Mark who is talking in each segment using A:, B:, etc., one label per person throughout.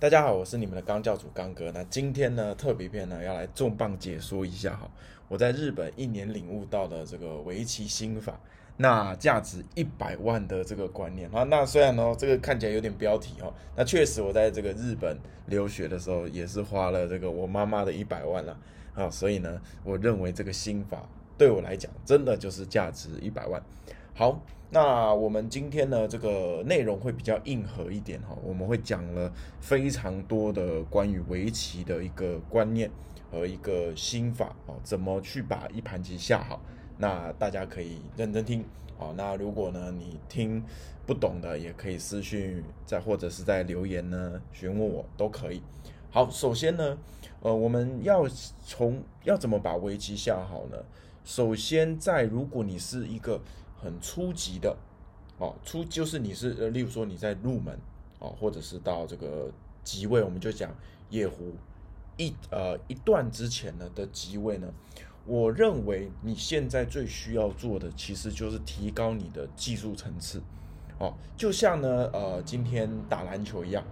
A: 大家好，我是你们的钢教主刚哥。那今天呢，特别篇呢要来重磅解说一下哈，我在日本一年领悟到的这个围棋心法，那价值一百万的这个观念啊。那虽然呢这个看起来有点标题哈，那确实我在这个日本留学的时候也是花了这个我妈妈的一百万了啊，所以呢，我认为这个心法对我来讲真的就是价值一百万。好，那我们今天呢，这个内容会比较硬核一点哈，我们会讲了非常多的关于围棋的一个观念和一个心法哦，怎么去把一盘棋下好。那大家可以认真听哦。那如果呢你听不懂的，也可以私信在或者是在留言呢询问我都可以。好，首先呢，呃，我们要从要怎么把围棋下好呢？首先在如果你是一个很初级的，哦，初就是你是呃，例如说你在入门，哦，或者是到这个级位，我们就讲夜壶一呃一段之前呢的级位呢，我认为你现在最需要做的其实就是提高你的技术层次，哦，就像呢呃今天打篮球一样，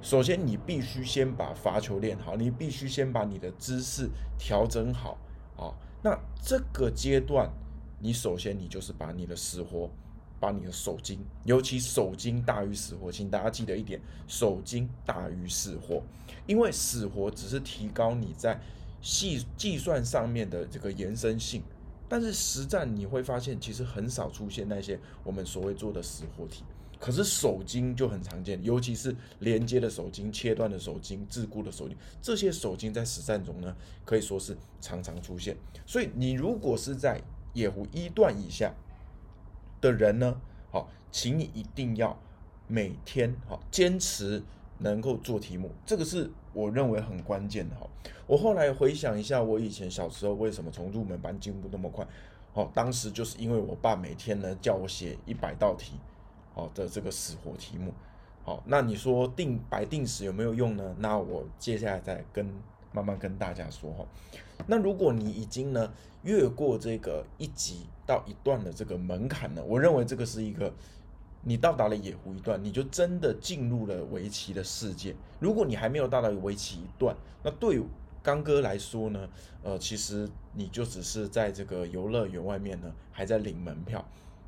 A: 首先你必须先把罚球练好，你必须先把你的姿势调整好，啊，那这个阶段。你首先，你就是把你的死活，把你的手筋，尤其手筋大于死活，请大家记得一点，手筋大于死活，因为死活只是提高你在细计算上面的这个延伸性，但是实战你会发现，其实很少出现那些我们所谓做的死活题，可是手筋就很常见，尤其是连接的手筋、切断的手筋、桎梏的手筋，这些手筋在实战中呢，可以说是常常出现，所以你如果是在野狐一段以下的人呢，好，请你一定要每天好坚持能够做题目，这个是我认为很关键的哈。我后来回想一下，我以前小时候为什么从入门班进步那么快？哦，当时就是因为我爸每天呢叫我写一百道题，好的这个死活题目。好，那你说定白定时有没有用呢？那我接下来再跟。慢慢跟大家说哈，那如果你已经呢越过这个一级到一段的这个门槛呢，我认为这个是一个你到达了野狐一段，你就真的进入了围棋的世界。如果你还没有到达围棋一段，那对刚哥来说呢，呃，其实你就只是在这个游乐园外面呢还在领门票。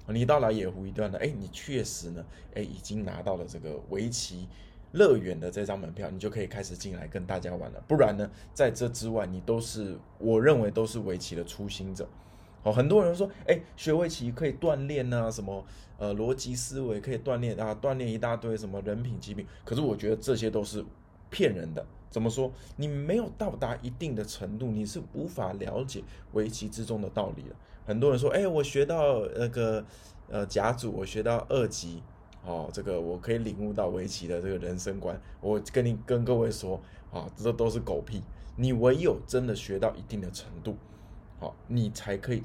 A: 你到达野狐一段呢，哎，你确实呢，哎，已经拿到了这个围棋。乐园的这张门票，你就可以开始进来跟大家玩了。不然呢，在这之外，你都是我认为都是围棋的初心者。哦，很多人说，哎，学围棋可以锻炼啊，什么呃逻辑思维可以锻炼啊，锻炼一大堆什么人品、极品。可是我觉得这些都是骗人的。怎么说？你没有到达一定的程度，你是无法了解围棋之中的道理的。很多人说，哎，我学到那个呃甲组，我学到二级。哦，这个我可以领悟到围棋的这个人生观。我跟你跟各位说，啊，这都是狗屁。你唯有真的学到一定的程度，好，你才可以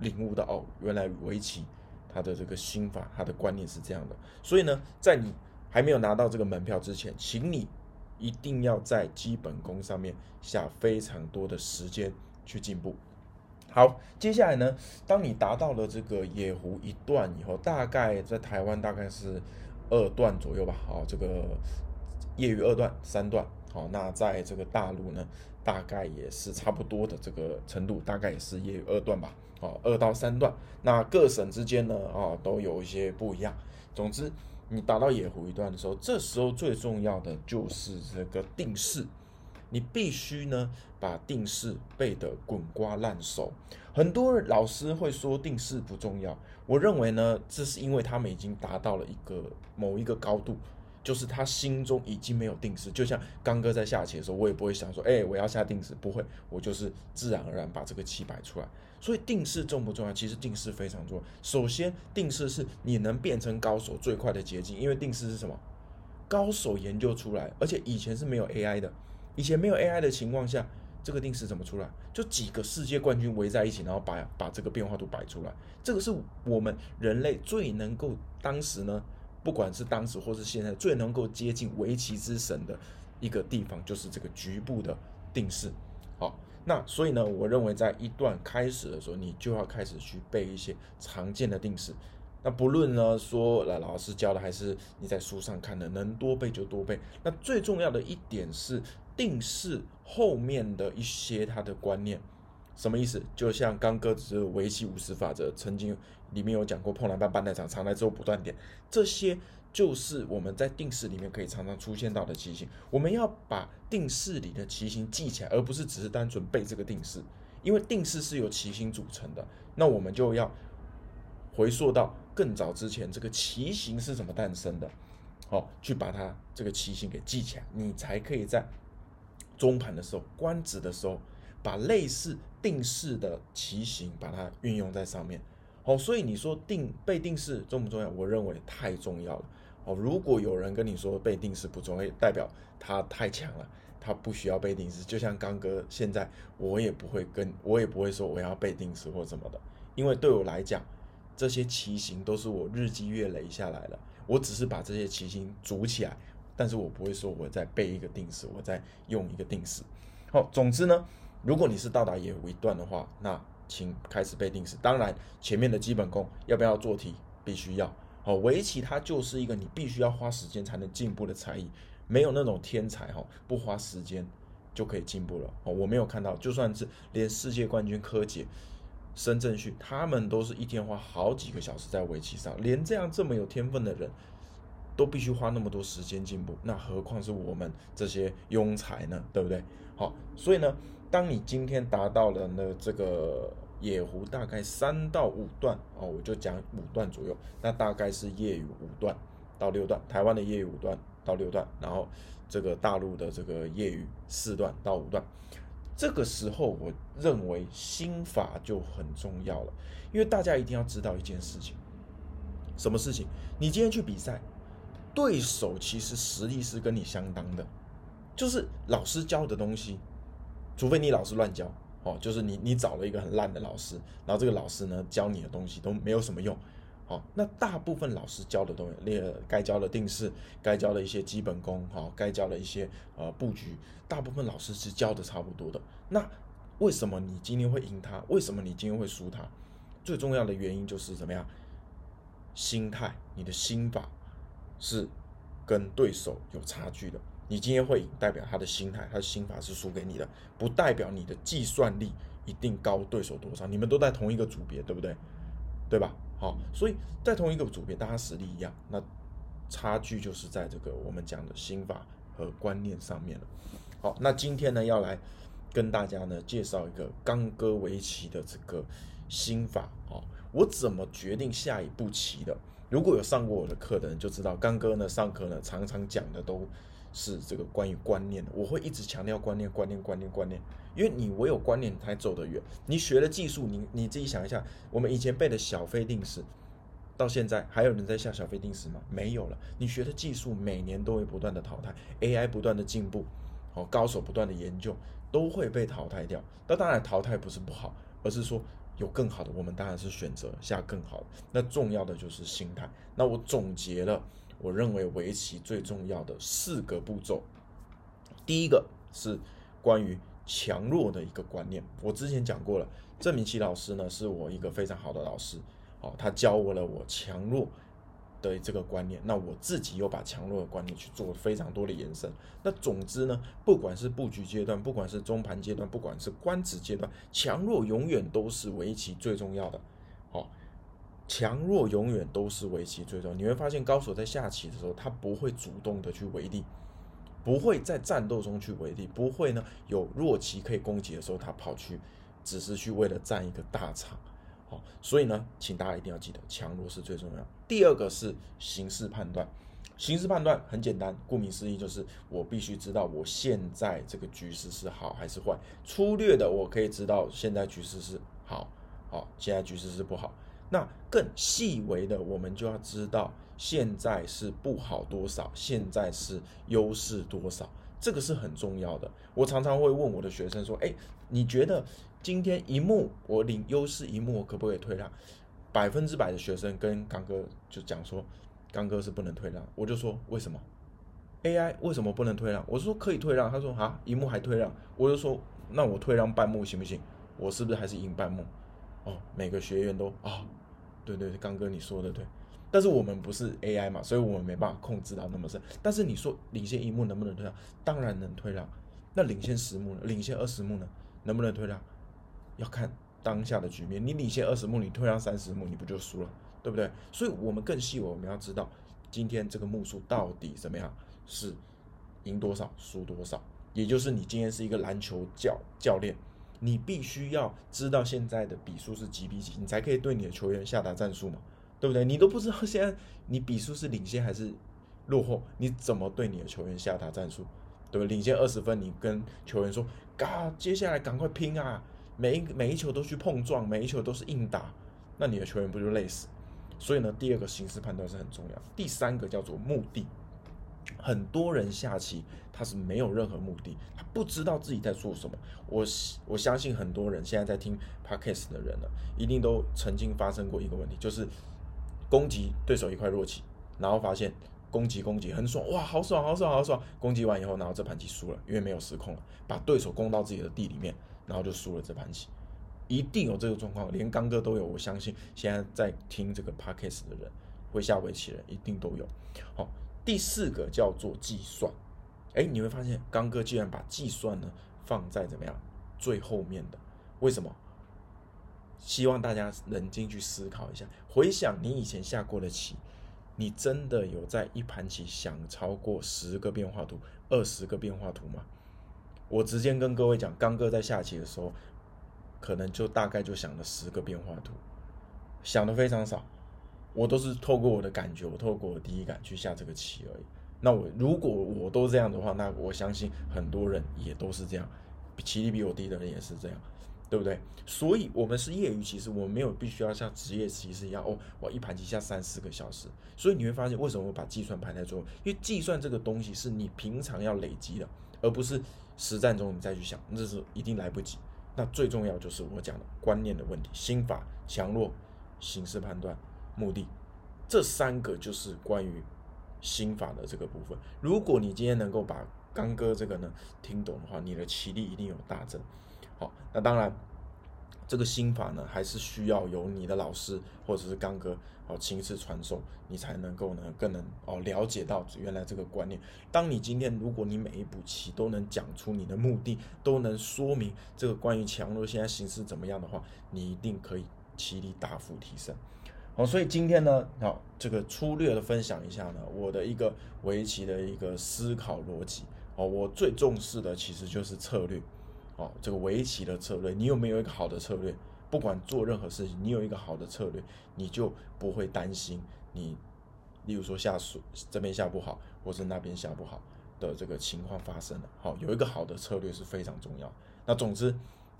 A: 领悟到哦，原来围棋它的这个心法，它的观念是这样的。所以呢，在你还没有拿到这个门票之前，请你一定要在基本功上面下非常多的时间去进步。好，接下来呢，当你达到了这个野狐一段以后，大概在台湾大概是二段左右吧。好，这个业余二段、三段。好，那在这个大陆呢，大概也是差不多的这个程度，大概也是业余二段吧。好，二到三段。那各省之间呢，啊，都有一些不一样。总之，你达到野狐一段的时候，这时候最重要的就是这个定式。你必须呢把定式背得滚瓜烂熟。很多老师会说定式不重要，我认为呢，这是因为他们已经达到了一个某一个高度，就是他心中已经没有定式。就像刚哥在下棋的时候，我也不会想说，哎，我要下定式，不会，我就是自然而然把这个棋摆出来。所以定式重不重要？其实定式非常重要。首先，定式是你能变成高手最快的捷径，因为定式是什么？高手研究出来，而且以前是没有 AI 的。以前没有 AI 的情况下，这个定式怎么出来？就几个世界冠军围在一起，然后把把这个变化都摆出来。这个是我们人类最能够当时呢，不管是当时或是现在最能够接近围棋之神的一个地方，就是这个局部的定式。好，那所以呢，我认为在一段开始的时候，你就要开始去背一些常见的定式。那不论呢说了老师教的还是你在书上看的，能多背就多背。那最重要的一点是定式后面的一些它的观念，什么意思？就像刚哥只是围棋五十法则，曾经里面有讲过碰篮板、半带场、长来之后不断点，这些。就是我们在定式里面可以常常出现到的棋形，我们要把定式里的棋形记起来，而不是只是单纯背这个定式，因为定式是由棋形组成的。那我们就要回溯到更早之前，这个棋形是怎么诞生的，好，去把它这个棋形给记起来，你才可以在中盘的时候、官子的时候，把类似定式的棋形把它运用在上面。好，所以你说定背定式重不重要？我认为太重要了。哦，如果有人跟你说背定式不重要，代表他太强了，他不需要背定式。就像刚哥现在，我也不会跟我也不会说我要背定式或什么的，因为对我来讲，这些棋形都是我日积月累下来的，我只是把这些棋形组起来，但是我不会说我在背一个定式，我在用一个定式。好，总之呢，如果你是到达野湖一段的话，那请开始背定式。当然，前面的基本功要不要做题，必须要。好，围棋它就是一个你必须要花时间才能进步的才艺，没有那种天才哈，不花时间就可以进步了。哦，我没有看到，就算是连世界冠军柯洁、申正旭，他们都是一天花好几个小时在围棋上，连这样这么有天分的人都必须花那么多时间进步，那何况是我们这些庸才呢？对不对？好，所以呢，当你今天达到了呢这个。野狐大概三到五段哦，我就讲五段左右，那大概是业余五段到六段，台湾的业余五段到六段，然后这个大陆的这个业余四段到五段。这个时候，我认为心法就很重要了，因为大家一定要知道一件事情，什么事情？你今天去比赛，对手其实实力是跟你相当的，就是老师教的东西，除非你老师乱教。哦，就是你你找了一个很烂的老师，然后这个老师呢教你的东西都没有什么用。好，那大部分老师教的东西，列该教的定式，该教的一些基本功，好，该教的一些呃布局，大部分老师是教的差不多的。那为什么你今天会赢他？为什么你今天会输他？最重要的原因就是怎么样？心态，你的心法是跟对手有差距的。你今天会赢，代表他的心态，他的心法是输给你的，不代表你的计算力一定高对手多少。你们都在同一个组别，对不对？对吧？好，所以在同一个组别，大家实力一样，那差距就是在这个我们讲的心法和观念上面了。好，那今天呢，要来跟大家呢介绍一个刚哥围棋的这个心法啊，我怎么决定下一步棋的？如果有上过我的课的人就知道，刚哥呢上课呢常常讲的都。是这个关于观念的，我会一直强调观念，观念，观念，观念，因为你唯有观念才走得远。你学了技术，你你自己想一下，我们以前背的小飞定式，到现在还有人在下小飞定式吗？没有了。你学的技术每年都会不断的淘汰，AI 不断的进步，哦，高手不断的研究，都会被淘汰掉。那当然淘汰不是不好，而是说有更好的，我们当然是选择下更好的。那重要的就是心态。那我总结了。我认为围棋最重要的四个步骤，第一个是关于强弱的一个观念。我之前讲过了，郑明奇老师呢是我一个非常好的老师，哦，他教我了我强弱的这个观念。那我自己又把强弱的观念去做非常多的延伸。那总之呢，不管是布局阶段，不管是中盘阶段，不管是官子阶段，强弱永远都是围棋最重要的。好。强弱永远都是围棋最重要。你会发现，高手在下棋的时候，他不会主动的去围地，不会在战斗中去围地，不会呢有弱棋可以攻击的时候，他跑去，只是去为了占一个大场。所以呢，请大家一定要记得，强弱是最重要。第二个是形势判断，形势判断很简单，顾名思义就是我必须知道我现在这个局势是好还是坏。粗略的，我可以知道现在局势是好，好，现在局势是不好。那更细微的，我们就要知道现在是不好多少，现在是优势多少，这个是很重要的。我常常会问我的学生说：“哎，你觉得今天一幕我领优势一幕，我可不可以退让？”百分之百的学生跟刚哥就讲说：“刚哥是不能退让。”我就说：“为什么？AI 为什么不能退让？”我说：“可以退让。”他说：“啊，一幕还退让？”我就说：“那我退让半幕行不行？我是不是还是赢半幕？”哦，每个学员都啊。对对，刚哥你说的对。但是我们不是 AI 嘛，所以我们没办法控制到那么深。但是你说领先一目能不能退让？当然能退让。那领先十目呢？领先二十目呢？能不能退让？要看当下的局面。你领先二十目，你退让三十目，你不就输了？对不对？所以我们更细，我们要知道今天这个目数到底怎么样，是赢多少，输多少。也就是你今天是一个篮球教教练，你必须要知道现在的比数是几比几，你才可以对你的球员下达战术嘛。对不对？你都不知道现在你比数是领先还是落后，你怎么对你的球员下达战术？对不对？领先二十分，你跟球员说：“嘎，接下来赶快拼啊！每一每一球都去碰撞，每一球都是硬打，那你的球员不就累死？”所以呢，第二个形势判断是很重要。第三个叫做目的。很多人下棋他是没有任何目的，他不知道自己在做什么。我我相信很多人现在在听 podcast 的人呢，一定都曾经发生过一个问题，就是。攻击对手一块弱棋，然后发现攻击攻击很爽哇，好爽好爽好爽！攻击完以后，然后这盘棋输了，因为没有失控了，把对手攻到自己的地里面，然后就输了这盘棋。一定有这个状况，连刚哥都有。我相信现在在听这个 podcast 的人，会下围棋的人一定都有。好，第四个叫做计算。哎，你会发现刚哥居然把计算呢放在怎么样最后面的？为什么？希望大家冷静去思考一下，回想你以前下过的棋，你真的有在一盘棋想超过十个变化图、二十个变化图吗？我直接跟各位讲，刚哥在下棋的时候，可能就大概就想了十个变化图，想的非常少。我都是透过我的感觉，我透过我第一感去下这个棋而已。那我如果我都这样的话，那我相信很多人也都是这样，棋力比我低的人也是这样。对不对？所以，我们是业余棋士，我们没有必须要像职业棋士一样哦，我一盘棋下三四个小时。所以你会发现，为什么我把计算排在最后？因为计算这个东西是你平常要累积的，而不是实战中你再去想，那是一定来不及。那最重要就是我讲的观念的问题，心法、强弱、形式判断、目的，这三个就是关于心法的这个部分。如果你今天能够把刚哥这个呢听懂的话，你的棋力一定有大增。好，那当然，这个心法呢，还是需要由你的老师或者是刚哥哦亲自传授，你才能够呢更能哦了解到原来这个观念。当你今天如果你每一步棋都能讲出你的目的，都能说明这个关于强弱现在形势怎么样的话，你一定可以棋力大幅提升。好，所以今天呢，好这个粗略的分享一下呢，我的一个围棋的一个思考逻辑哦，我最重视的其实就是策略。哦，这个围棋的策略，你有没有一个好的策略？不管做任何事情，你有一个好的策略，你就不会担心你，例如说下数这边下不好，或者那边下不好的这个情况发生了。好，有一个好的策略是非常重要。那总之，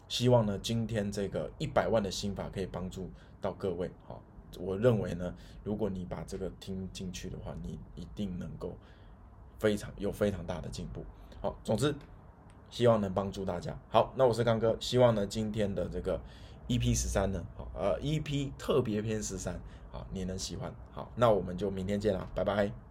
A: 希望呢，今天这个一百万的心法可以帮助到各位。好，我认为呢，如果你把这个听进去的话，你一定能够非常有非常大的进步。好，总之。希望能帮助大家。好，那我是刚哥，希望呢今天的这个 EP 十三呢，好，呃，EP 特别篇十三，好，你能喜欢。好，那我们就明天见啦，拜拜。